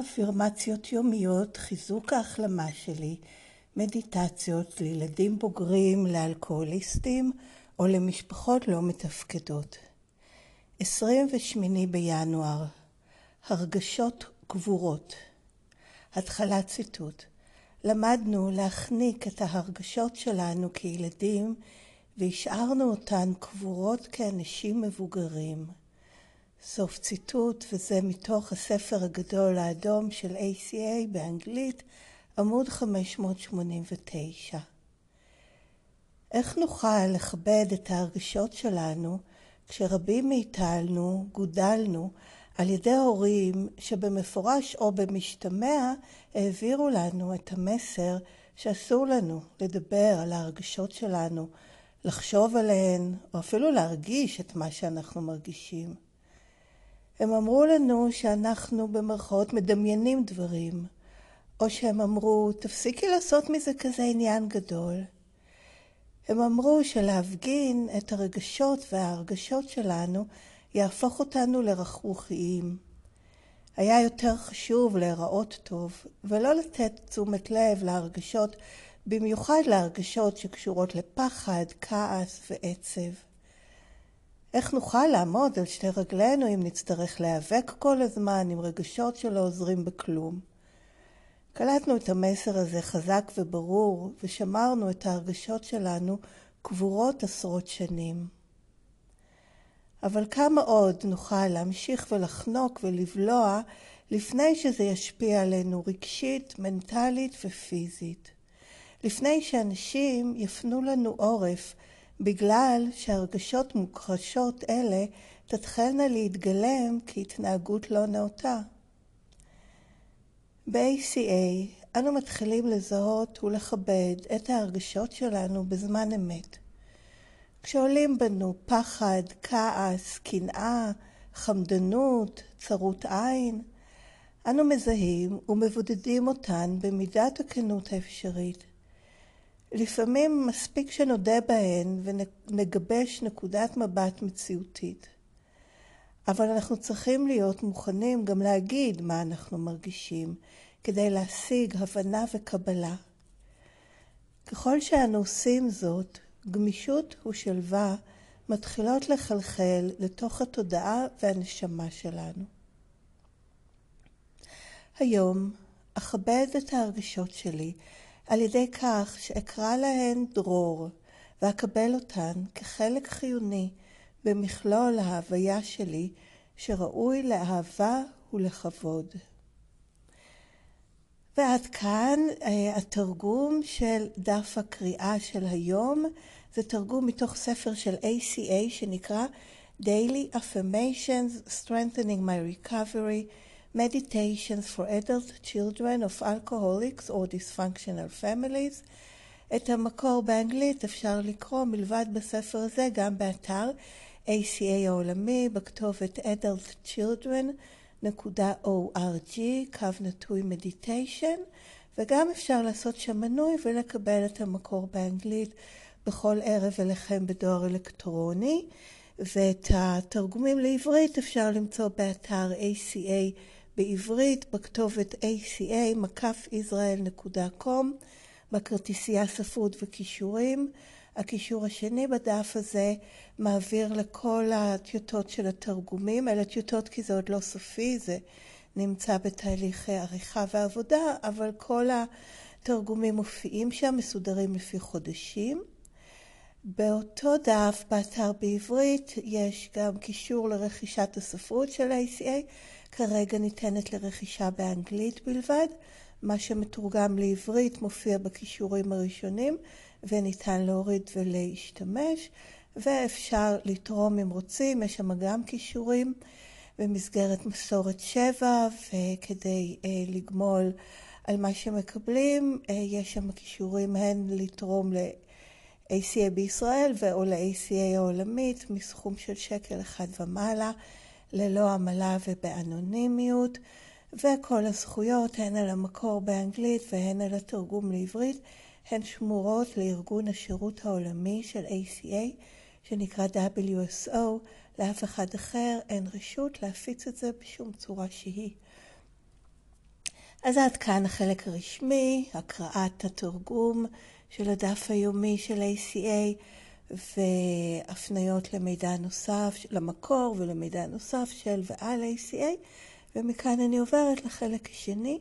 אפירמציות יומיות, חיזוק ההחלמה שלי, מדיטציות לילדים בוגרים, לאלכוהוליסטים או למשפחות לא מתפקדות. 28 בינואר, הרגשות גבורות. התחלת ציטוט: למדנו להחניק את ההרגשות שלנו כילדים והשארנו אותן קבורות כאנשים מבוגרים. סוף ציטוט, וזה מתוך הספר הגדול האדום של ACA באנגלית, עמוד 589. איך נוכל לכבד את ההרגשות שלנו כשרבים מאיתנו גודלנו על ידי הורים שבמפורש או במשתמע העבירו לנו את המסר שאסור לנו לדבר על ההרגשות שלנו, לחשוב עליהן, או אפילו להרגיש את מה שאנחנו מרגישים. הם אמרו לנו שאנחנו במרכאות מדמיינים דברים, או שהם אמרו, תפסיקי לעשות מזה כזה עניין גדול. הם אמרו שלהפגין את הרגשות וההרגשות שלנו יהפוך אותנו לרכרוכיים. היה יותר חשוב להיראות טוב, ולא לתת תשומת לב להרגשות, במיוחד להרגשות שקשורות לפחד, כעס ועצב. איך נוכל לעמוד על שתי רגלינו אם נצטרך להיאבק כל הזמן עם רגשות שלא עוזרים בכלום? קלטנו את המסר הזה חזק וברור, ושמרנו את ההרגשות שלנו קבורות עשרות שנים. אבל כמה עוד נוכל להמשיך ולחנוק ולבלוע לפני שזה ישפיע עלינו רגשית, מנטלית ופיזית. לפני שאנשים יפנו לנו עורף בגלל שהרגשות מוקרשות אלה תתחלנה להתגלם כהתנהגות לא נאותה. ב-ACA אנו מתחילים לזהות ולכבד את ההרגשות שלנו בזמן אמת. כשעולים בנו פחד, כעס, קנאה, חמדנות, צרות עין, אנו מזהים ומבודדים אותן במידת הכנות האפשרית. לפעמים מספיק שנודה בהן ונגבש נקודת מבט מציאותית. אבל אנחנו צריכים להיות מוכנים גם להגיד מה אנחנו מרגישים, כדי להשיג הבנה וקבלה. ככל שאנו עושים זאת, גמישות ושלווה מתחילות לחלחל לתוך התודעה והנשמה שלנו. היום אכבד את ההרגשות שלי על ידי כך שאקרא להן דרור ואקבל אותן כחלק חיוני במכלול ההוויה שלי שראוי לאהבה ולכבוד. ועד כאן אה, התרגום של דף הקריאה של היום. זה תרגום מתוך ספר של ACA שנקרא Daily Affirmations Strengthening My Recovery Meditations for Adult Children of Alcoholics or Dysfunctional Families. את המקור באנגלית אפשר לקרוא מלבד בספר הזה גם באתר ACA העולמי בכתובת adultchildren.org, קו נטוי מדיטיישן, וגם אפשר לעשות שם מנוי ולקבל את המקור באנגלית בכל ערב אליכם בדואר אלקטרוני, ואת התרגומים לעברית אפשר למצוא באתר ACA בעברית בכתובת aca-israel.com בכרטיסייה ספרות וכישורים. הקישור השני בדף הזה מעביר לכל הטיוטות של התרגומים. אלה טיוטות כי זה עוד לא סופי, זה נמצא בתהליך עריכה ועבודה, אבל כל התרגומים מופיעים שם, מסודרים לפי חודשים. באותו דף, באתר בעברית, יש גם קישור לרכישת הספרות של ה-ACA, כרגע ניתנת לרכישה באנגלית בלבד. מה שמתורגם לעברית מופיע בכישורים הראשונים וניתן להוריד ולהשתמש, ואפשר לתרום אם רוצים, יש שם גם כישורים במסגרת מסורת שבע, וכדי אה, לגמול על מה שמקבלים, אה, יש שם כישורים הן לתרום ל-ACA בישראל או ל-ACA העולמית מסכום של שקל אחד ומעלה, ללא עמלה ובאנונימיות. וכל הזכויות, הן על המקור באנגלית והן על התרגום לעברית, הן שמורות לארגון השירות העולמי של ACA, שנקרא WSO. לאף אחד אחר אין רשות להפיץ את זה בשום צורה שהיא. אז עד כאן החלק הרשמי, הקראת התרגום של הדף היומי של ACA והפניות למידע נוסף, למקור ולמידע נוסף של ועל ACA, ומכאן אני עוברת לחלק השני,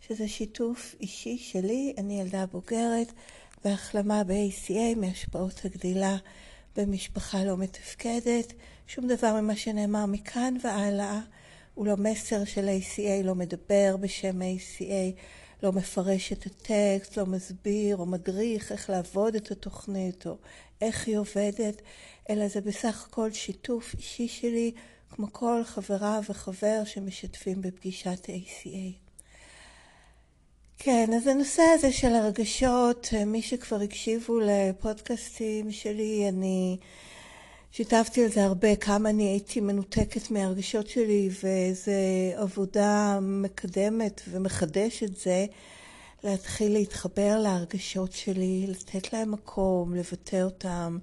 שזה שיתוף אישי שלי, אני ילדה בוגרת והחלמה ב-ACA מהשפעות הגדילה במשפחה לא מתפקדת. שום דבר ממה שנאמר מכאן והלאה הוא לא מסר של ACA, לא מדבר בשם ACA, לא מפרש את הטקסט, לא מסביר או מדריך איך לעבוד את התוכנית או איך היא עובדת, אלא זה בסך הכל שיתוף אישי שלי, כמו כל חברה וחבר שמשתפים בפגישת ACA. כן, אז הנושא הזה של הרגשות, מי שכבר הקשיבו לפודקאסטים שלי, אני שיתפתי על זה הרבה, כמה אני הייתי מנותקת מהרגשות שלי, וזו עבודה מקדמת ומחדשת זה, להתחיל להתחבר להרגשות שלי, לתת להם מקום, לבטא אותם,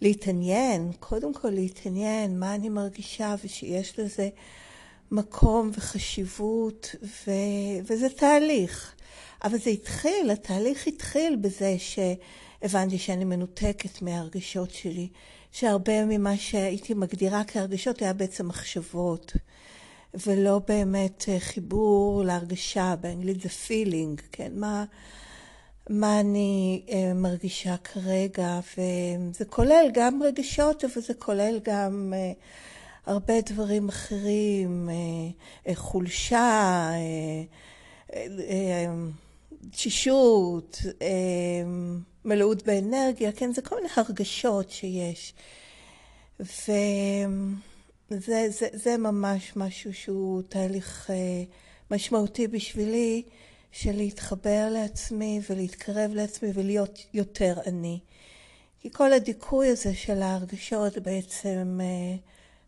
להתעניין, קודם כל להתעניין מה אני מרגישה, ושיש לזה מקום וחשיבות, ו... וזה תהליך. אבל זה התחיל, התהליך התחיל בזה שהבנתי שאני מנותקת מהרגשות שלי, שהרבה ממה שהייתי מגדירה כהרגשות היה בעצם מחשבות, ולא באמת אה, חיבור להרגשה, באנגלית זה פילינג, כן? מה, מה אני uh, מרגישה כרגע, וזה כולל גם רגשות, אבל זה כולל גם uh, הרבה דברים אחרים, uh, uh, חולשה, uh, uh, uh, תשישות, אמ, מלאות באנרגיה, כן, זה כל מיני הרגשות שיש. וזה זה, זה ממש משהו שהוא תהליך אה, משמעותי בשבילי, של להתחבר לעצמי ולהתקרב לעצמי ולהיות יותר אני. כי כל הדיכוי הזה של ההרגשות בעצם אה,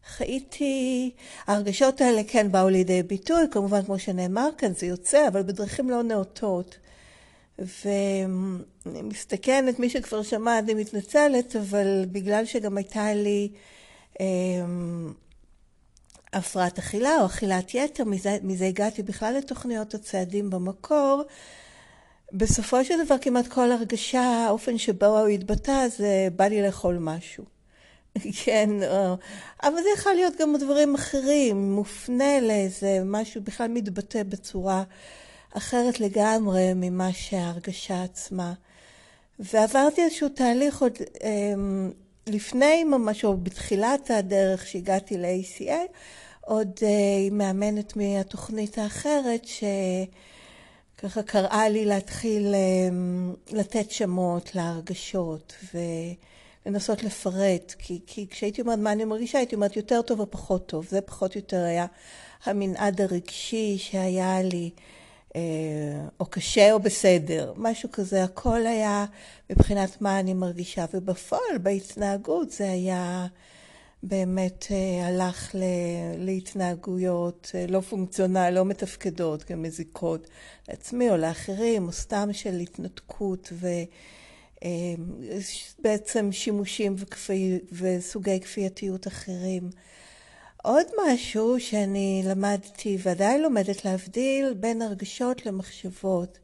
חייתי, ההרגשות האלה כן באו לידי ביטוי, כמובן כמו שנאמר כאן זה יוצא, אבל בדרכים לא נאותות. ואני מסתכנת, מי שכבר שמע, אני מתנצלת, אבל בגלל שגם הייתה לי אה, הפרעת אכילה או אכילת יתר, מזה, מזה הגעתי בכלל לתוכניות הצעדים במקור. בסופו של דבר כמעט כל הרגשה, האופן שבו הוא התבטא, זה בא לי לאכול משהו. כן, אבל זה יכול להיות גם דברים אחרים, מופנה לאיזה משהו, בכלל מתבטא בצורה אחרת לגמרי ממה שההרגשה עצמה. ועברתי איזשהו תהליך עוד אמ, לפני ממש, או בתחילת הדרך שהגעתי ל-ACA, עוד אה, מאמנת מהתוכנית האחרת, שככה קראה לי להתחיל אמ, לתת שמות להרגשות ולנסות לפרט, כי, כי כשהייתי אומרת מה אני מרגישה, הייתי אומרת יותר טוב או פחות טוב. זה פחות או יותר היה המנעד הרגשי שהיה לי. אה, או קשה או בסדר, משהו כזה, הכל היה מבחינת מה אני מרגישה, ובפועל, בהתנהגות, זה היה באמת אה, הלך להתנהגויות אה, לא פונקציונל, לא מתפקדות, כמזיקות לעצמי או לאחרים, או סתם של התנתקות ובעצם שימושים וכפי, וסוגי כפייתיות אחרים. עוד משהו שאני למדתי ועדיין לומדת להבדיל בין הרגשות למחשבות.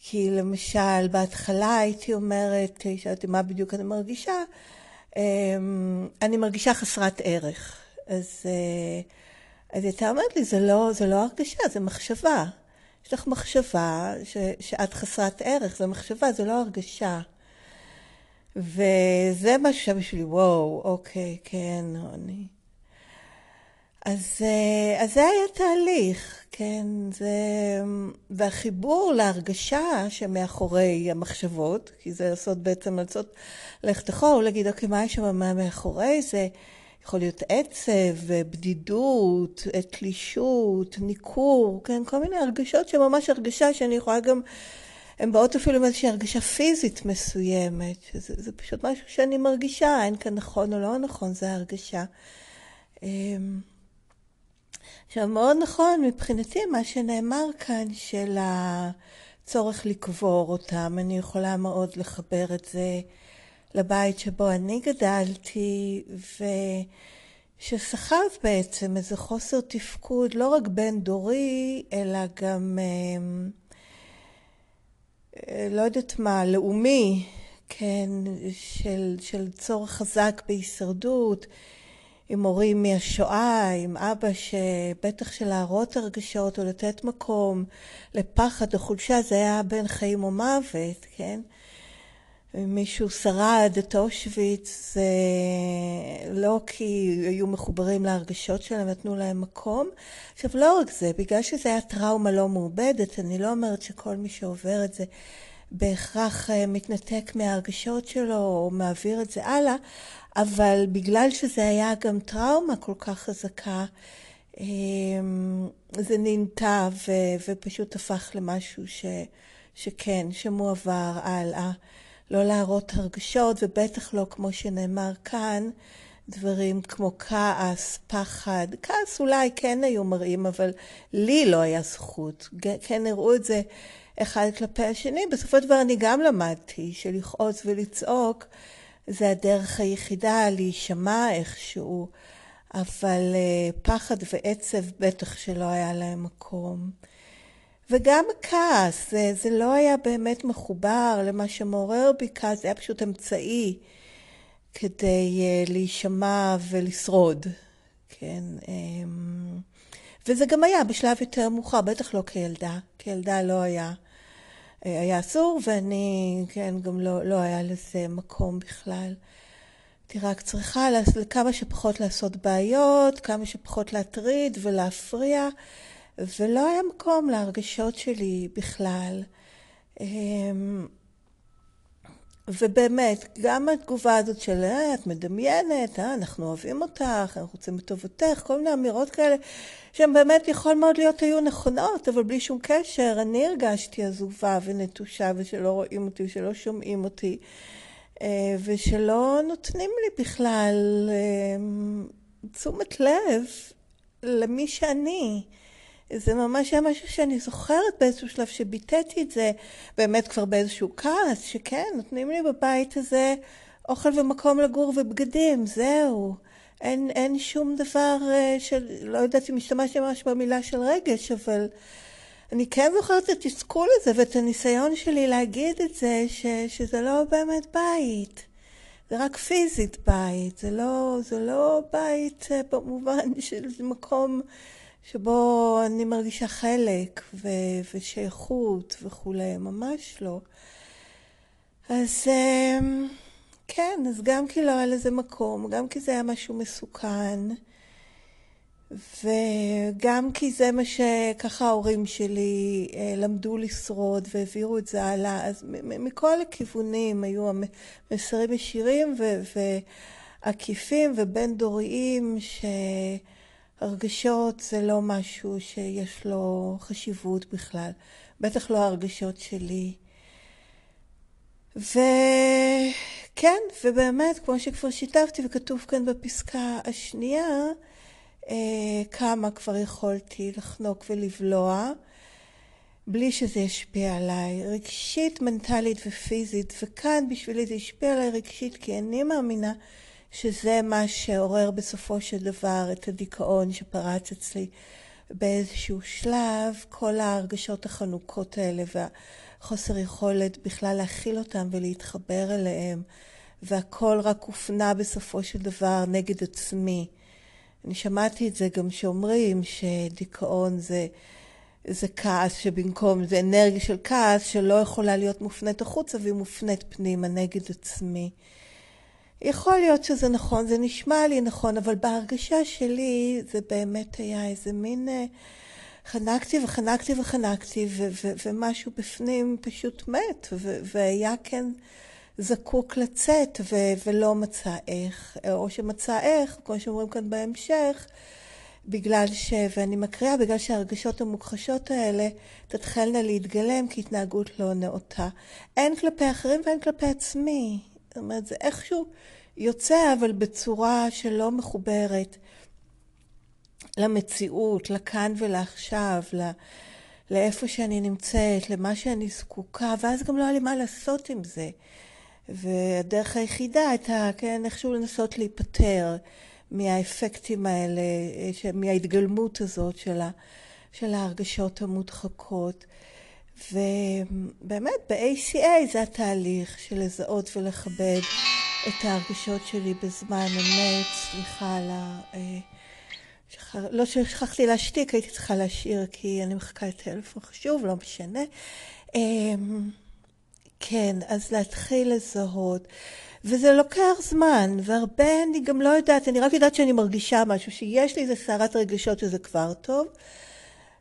כי למשל, בהתחלה הייתי אומרת, שאלתי מה בדיוק אני מרגישה, אמ, אני מרגישה חסרת ערך. אז, אה, אז הייתה אומרת לי, זה לא, זה לא הרגשה, זה מחשבה. יש לך מחשבה ש, שאת חסרת ערך, זו מחשבה, זה לא הרגשה. וזה מה שהיה בשבילי, וואו, אוקיי, כן, אני... אז, אה, אז זה היה תהליך, כן, זה... והחיבור להרגשה שמאחורי המחשבות, כי זה לעשות בעצם, לעשות ללכת אחורה, ולהגיד, אוקיי, מה יש שם מאחורי זה? יכול להיות עצב, בדידות, תלישות, ניכור, כן, כל מיני הרגשות שממש הרגשה שאני יכולה גם, הן באות אפילו עם איזושהי הרגשה פיזית מסוימת, שזה, זה פשוט משהו שאני מרגישה, אין כאן נכון או לא נכון, זה הרגשה. אמ, עכשיו, מאוד נכון מבחינתי מה שנאמר כאן של הצורך לקבור אותם. אני יכולה מאוד לחבר את זה לבית שבו אני גדלתי, שסחב בעצם איזה חוסר תפקוד, לא רק בין דורי, אלא גם, אה, לא יודעת מה, לאומי, כן, של, של צורך חזק בהישרדות, עם הורים מהשואה, עם אבא שבטח של להראות הרגשות או לתת מקום לפחד או חולשה, זה היה בין חיים או מוות, כן? מישהו שרד את אושוויץ, זה לא כי היו מחוברים להרגשות שלהם, נתנו להם מקום. עכשיו, לא רק זה, בגלל שזה היה טראומה לא מעובדת, אני לא אומרת שכל מי שעובר את זה בהכרח אה, מתנתק מההרגשות שלו או מעביר את זה הלאה, אבל בגלל שזה היה גם טראומה כל כך חזקה, אמ, זה נינטע ופשוט הפך למשהו ש, שכן, שמועבר הלאה. לא להראות הרגשות, ובטח לא כמו שנאמר כאן, דברים כמו כעס, פחד. כעס אולי כן היו מראים, אבל לי לא היה זכות. כן הראו את זה אחד כלפי השני. בסופו של דבר אני גם למדתי שלכעוס ולצעוק זה הדרך היחידה להישמע איכשהו, אבל אה, פחד ועצב בטח שלא היה להם מקום. וגם כעס, זה, זה לא היה באמת מחובר למה שמעורר בי כעס, זה היה פשוט אמצעי כדי uh, להישמע ולשרוד, כן. Um, וזה גם היה בשלב יותר מאוחר, בטח לא כילדה. כילדה לא היה. אה, היה אסור, ואני, כן, גם לא, לא היה לזה מקום בכלל. הייתי רק צריכה כמה שפחות לעשות בעיות, כמה שפחות להטריד ולהפריע. ולא היה מקום להרגשות שלי בכלל. אמ, ובאמת, גם התגובה הזאת של אה, את מדמיינת, אה, אנחנו אוהבים אותך, אנחנו רוצים את טובתך, כל מיני אמירות כאלה, שהן באמת יכול מאוד להיות היו נכונות, אבל בלי שום קשר, אני הרגשתי עזובה ונטושה, ושלא רואים אותי, ושלא שומעים אותי, אה, ושלא נותנים לי בכלל אמ, תשומת לב למי שאני. זה ממש היה משהו שאני זוכרת באיזשהו שלב שביטאתי את זה, באמת כבר באיזשהו כעס, שכן, נותנים לי בבית הזה אוכל ומקום לגור ובגדים, זהו. אין, אין שום דבר uh, של, לא יודעת אם השתמשתי ממש במילה של רגש, אבל אני כן זוכרת את התסכול הזה ואת הניסיון שלי להגיד את זה, ש, שזה לא באמת בית. זה רק פיזית בית, זה לא, זה לא בית uh, במובן של מקום שבו אני מרגישה חלק ו- ושייכות וכולי, ממש לא. אז אמ, כן, אז גם כי לא היה לזה מקום, גם כי זה היה משהו מסוכן, וגם כי זה מה שככה ההורים שלי אה, למדו לשרוד והעבירו את זה הלאה, אז מכל הכיוונים היו מסרים ישירים ועקיפים ובין דוריים ש... הרגשות זה לא משהו שיש לו חשיבות בכלל, בטח לא הרגשות שלי. וכן, ובאמת, כמו שכבר שיתפתי וכתוב כאן בפסקה השנייה, אה, כמה כבר יכולתי לחנוק ולבלוע, בלי שזה ישפיע עליי, רגשית, מנטלית ופיזית, וכאן בשבילי זה השפיע עליי רגשית, כי אני מאמינה שזה מה שעורר בסופו של דבר את הדיכאון שפרץ אצלי באיזשהו שלב, כל ההרגשות החנוכות האלה והחוסר יכולת בכלל להכיל אותם ולהתחבר אליהם, והכל רק הופנה בסופו של דבר נגד עצמי. אני שמעתי את זה גם שאומרים שדיכאון זה, זה כעס שבמקום, זה אנרגיה של כעס שלא יכולה להיות מופנית החוצה והיא מופנית פנימה נגד עצמי. יכול להיות שזה נכון, זה נשמע לי נכון, אבל בהרגשה שלי זה באמת היה איזה מין... אה, חנקתי וחנקתי וחנקתי, ו- ו- ומשהו בפנים פשוט מת, ו- והיה כן זקוק לצאת, ו- ולא מצא איך, או שמצא איך, כמו שאומרים כאן בהמשך, בגלל ש... ואני מקריאה, בגלל שהרגשות המוכחשות האלה תתחלנה להתגלם כהתנהגות לא נאותה. הן כלפי אחרים והן כלפי עצמי. זאת אומרת, זה איכשהו יוצא, אבל בצורה שלא מחוברת למציאות, לכאן ולעכשיו, לא, לאיפה שאני נמצאת, למה שאני זקוקה, ואז גם לא היה לי מה לעשות עם זה. והדרך היחידה הייתה, כן, איכשהו לנסות להיפטר מהאפקטים האלה, מההתגלמות הזאת של, ה, של ההרגשות המודחקות. ובאמת ב-ACA זה התהליך של לזהות ולכבד את ההרגשות שלי בזמן אמת, סליחה על ה... אה, לא שכחתי להשתיק, הייתי צריכה להשאיר כי אני מחכה לטלפון חשוב, לא משנה. אמ, כן, אז להתחיל לזהות. וזה לוקח זמן, והרבה אני גם לא יודעת, אני רק יודעת שאני מרגישה משהו, שיש לי איזה סערת רגשות שזה כבר טוב.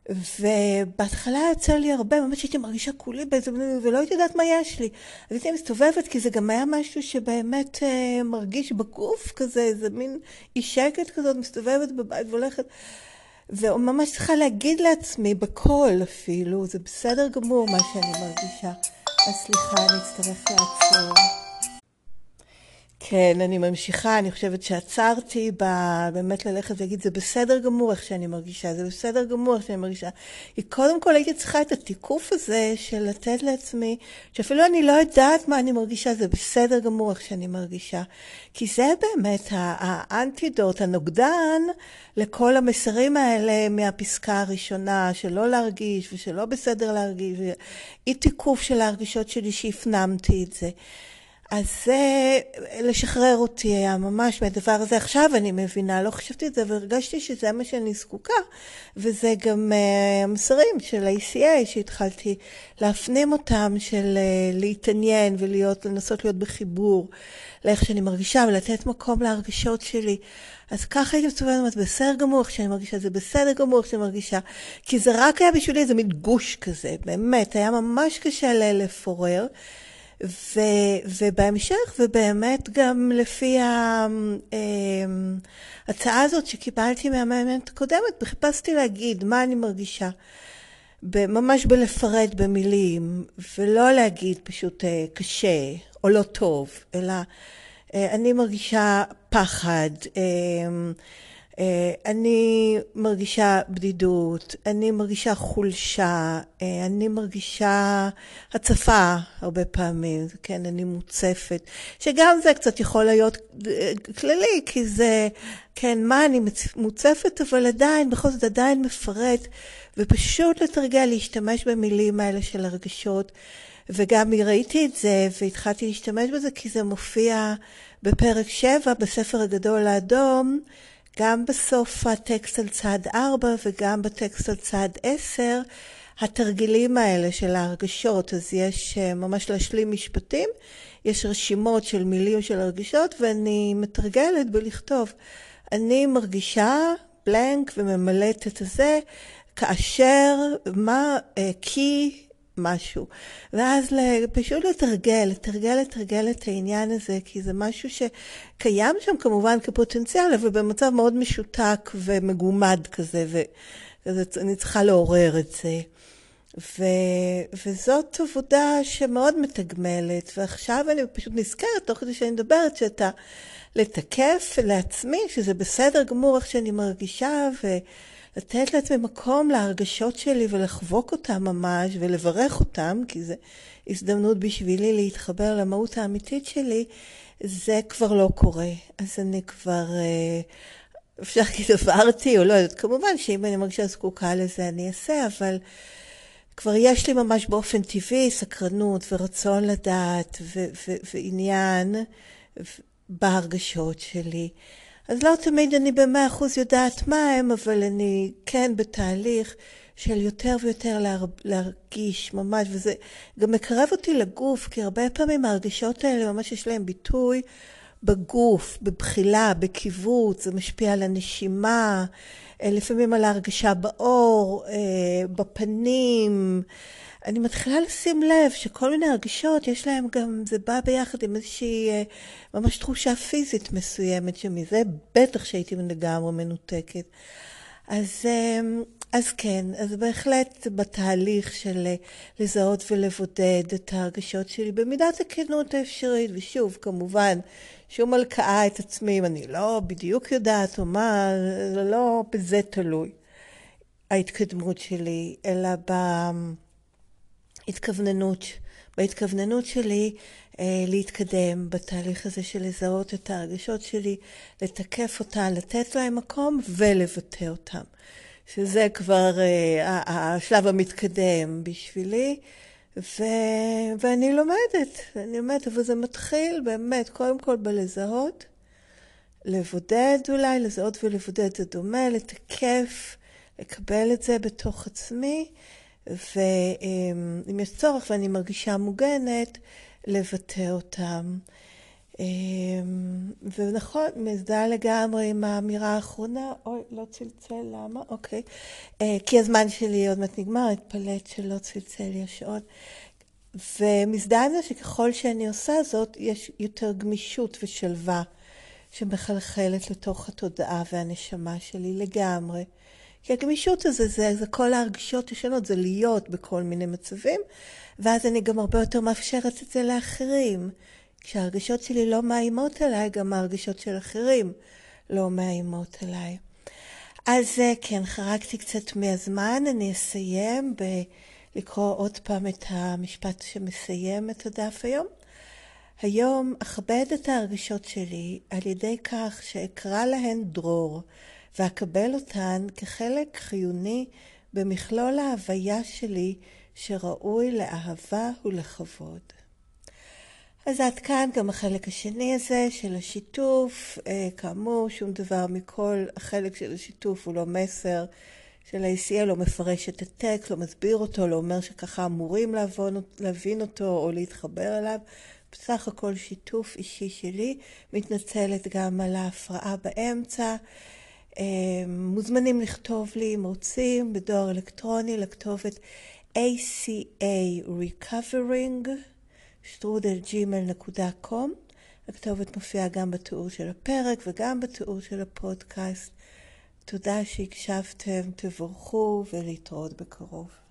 ובהתחלה יצא לי הרבה, ממש הייתי מרגישה כולי באיזה, ולא הייתי יודעת מה יש לי. אז הייתי מסתובבת, כי זה גם היה משהו שבאמת אה, מרגיש בגוף כזה, איזה מין אי שקט כזאת, מסתובבת בבית והולכת. וממש צריכה להגיד לעצמי, בקול אפילו, זה בסדר גמור מה שאני מרגישה. אז סליחה, אני אצטרך לעצור. כן, אני ממשיכה, אני חושבת שעצרתי ב... באמת ללכת ולהגיד, זה בסדר גמור איך שאני מרגישה, זה בסדר גמור איך שאני מרגישה. כי קודם כל הייתי צריכה את התיקוף הזה של לתת לעצמי, שאפילו אני לא יודעת מה אני מרגישה, זה בסדר גמור איך שאני מרגישה. כי זה באמת האנטידוט, הנוגדן, לכל המסרים האלה מהפסקה הראשונה, שלא להרגיש ושלא בסדר להרגיש, ואי תיקוף של ההרגישות שלי שהפנמתי את זה. אז זה לשחרר אותי היה ממש מהדבר הזה. עכשיו אני מבינה, לא חשבתי את זה, והרגשתי שזה מה שאני זקוקה. וזה גם uh, המסרים של ה-ACA שהתחלתי להפנים אותם, של uh, להתעניין ולהיות, לנסות להיות בחיבור לאיך שאני מרגישה ולתת מקום להרגשות שלי. אז ככה הייתי מסתובבת, בסדר גמור איך שאני מרגישה, זה בסדר גמור איך שאני מרגישה. כי זה רק היה בשבילי איזה מין גוש כזה, באמת, היה ממש קשה לפורר. ו, ובהמשך, ובאמת גם לפי ההצעה הזאת שקיבלתי מהמאמנת הקודמת, חיפשתי להגיד מה אני מרגישה. ממש בלפרט במילים, ולא להגיד פשוט אה, קשה או לא טוב, אלא אה, אני מרגישה פחד, אה, אני מרגישה בדידות, אני מרגישה חולשה, אה, אני מרגישה הצפה הרבה פעמים, כן, אני מוצפת, שגם זה קצת יכול להיות אה, כללי, כי זה, כן, מה אני מוצפת, אבל עדיין, בכל זאת עדיין מפרט, ופשוט לתרגל, להשתמש במילים האלה של הרגשות. וגם ראיתי את זה והתחלתי להשתמש בזה כי זה מופיע בפרק 7 בספר הגדול האדום, גם בסוף הטקסט על צד 4 וגם בטקסט על צד 10, התרגילים האלה של ההרגשות, אז יש אה, ממש להשלים משפטים, יש רשימות של מילים של הרגשות, ואני מתרגלת בלכתוב. אני מרגישה בלנק וממלאת את הזה, כאשר, מה, אה, כי משהו. ואז פשוט לתרגל, לתרגל, לתרגל את העניין הזה, כי זה משהו שקיים שם כמובן כפוטנציאל, אבל במצב מאוד משותק ומגומד כזה, ואני צריכה לעורר את זה. ו, וזאת עבודה שמאוד מתגמלת, ועכשיו אני פשוט נזכרת, תוך כדי שאני מדברת, שאתה לתקף לעצמי, שזה בסדר גמור איך שאני מרגישה, ו... לתת לעצמי מקום להרגשות שלי ולחבוק אותם ממש ולברך אותם, כי זו הזדמנות בשבילי להתחבר למהות האמיתית שלי, זה כבר לא קורה. אז אני כבר, אה, אפשר להגיד עברתי או לא יודעת, כמובן שאם אני מרגישה זקוקה לזה אני אעשה, אבל כבר יש לי ממש באופן טבעי סקרנות ורצון לדעת ו- ו- ועניין בהרגשות שלי. אז לא תמיד אני במאה אחוז יודעת מה הם, אבל אני כן בתהליך של יותר ויותר להר... להרגיש ממש, וזה גם מקרב אותי לגוף, כי הרבה פעמים ההרגשות האלה ממש יש להם ביטוי בגוף, בבחילה, בקיבוץ, זה משפיע על הנשימה, אה, לפעמים על ההרגשה בעור, אה, בפנים. אני מתחילה לשים לב שכל מיני הרגשות, יש להם גם, זה בא ביחד עם איזושהי אה, ממש תחושה פיזית מסוימת, שמזה בטח שהייתי לגמרי מנותקת. אז, אה, אז כן, אז בהחלט בתהליך של אה, לזהות ולבודד את ההרגשות שלי במידת הכנות האפשרית, ושוב, כמובן, שום הלקאה את עצמי, אם אני לא בדיוק יודעת או מה, זה לא בזה תלוי ההתקדמות שלי, אלא ב... התכווננות בהתכווננות שלי אה, להתקדם בתהליך הזה של לזהות את הרגשות שלי, לתקף אותן, לתת להן מקום ולבטא אותן. שזה כבר אה, השלב המתקדם בשבילי. ו... ואני לומדת, אני לומדת, אבל זה מתחיל באמת, קודם כל בלזהות, לבודד אולי, לזהות ולבודד זה דומה, לתקף, לקבל את זה בתוך עצמי, ואם יש צורך ואני מרגישה מוגנת, לבטא אותם. ונכון, מזדהה לגמרי עם האמירה האחרונה, אוי, לא צלצל, למה? אוקיי. כי הזמן שלי עוד מעט נגמר, התפלאת שלא צלצל לי השעון. ומזדהה עם זה שככל שאני עושה זאת, יש יותר גמישות ושלווה שמחלחלת לתוך התודעה והנשמה שלי לגמרי. כי הגמישות הזה, זה, זה כל ההרגשות השונות, זה להיות בכל מיני מצבים, ואז אני גם הרבה יותר מאפשרת את זה לאחרים. כשהרגשות שלי לא מאיימות עליי, גם ההרגשות של אחרים לא מאיימות עליי. אז כן, חרגתי קצת מהזמן, אני אסיים בלקרוא עוד פעם את המשפט שמסיים את הדף היום. היום אכבד את ההרגשות שלי על ידי כך שאקרא להן דרור, ואקבל אותן כחלק חיוני במכלול ההוויה שלי שראוי לאהבה ולכבוד. אז עד כאן גם החלק השני הזה של השיתוף. כאמור, שום דבר מכל החלק של השיתוף הוא לא מסר של ה-ACL, לא מפרש את הטקסט, לא מסביר אותו, לא אומר שככה אמורים להבין, להבין אותו או להתחבר אליו. בסך הכל שיתוף אישי שלי, מתנצלת גם על ההפרעה באמצע. מוזמנים לכתוב לי אם רוצים בדואר אלקטרוני לכתובת ACA Recovering שטרודלג'ימל.קום. הכתובת מופיעה גם בתיאור של הפרק וגם בתיאור של הפודקאסט. תודה שהקשבתם, תבורכו ולהתראות בקרוב.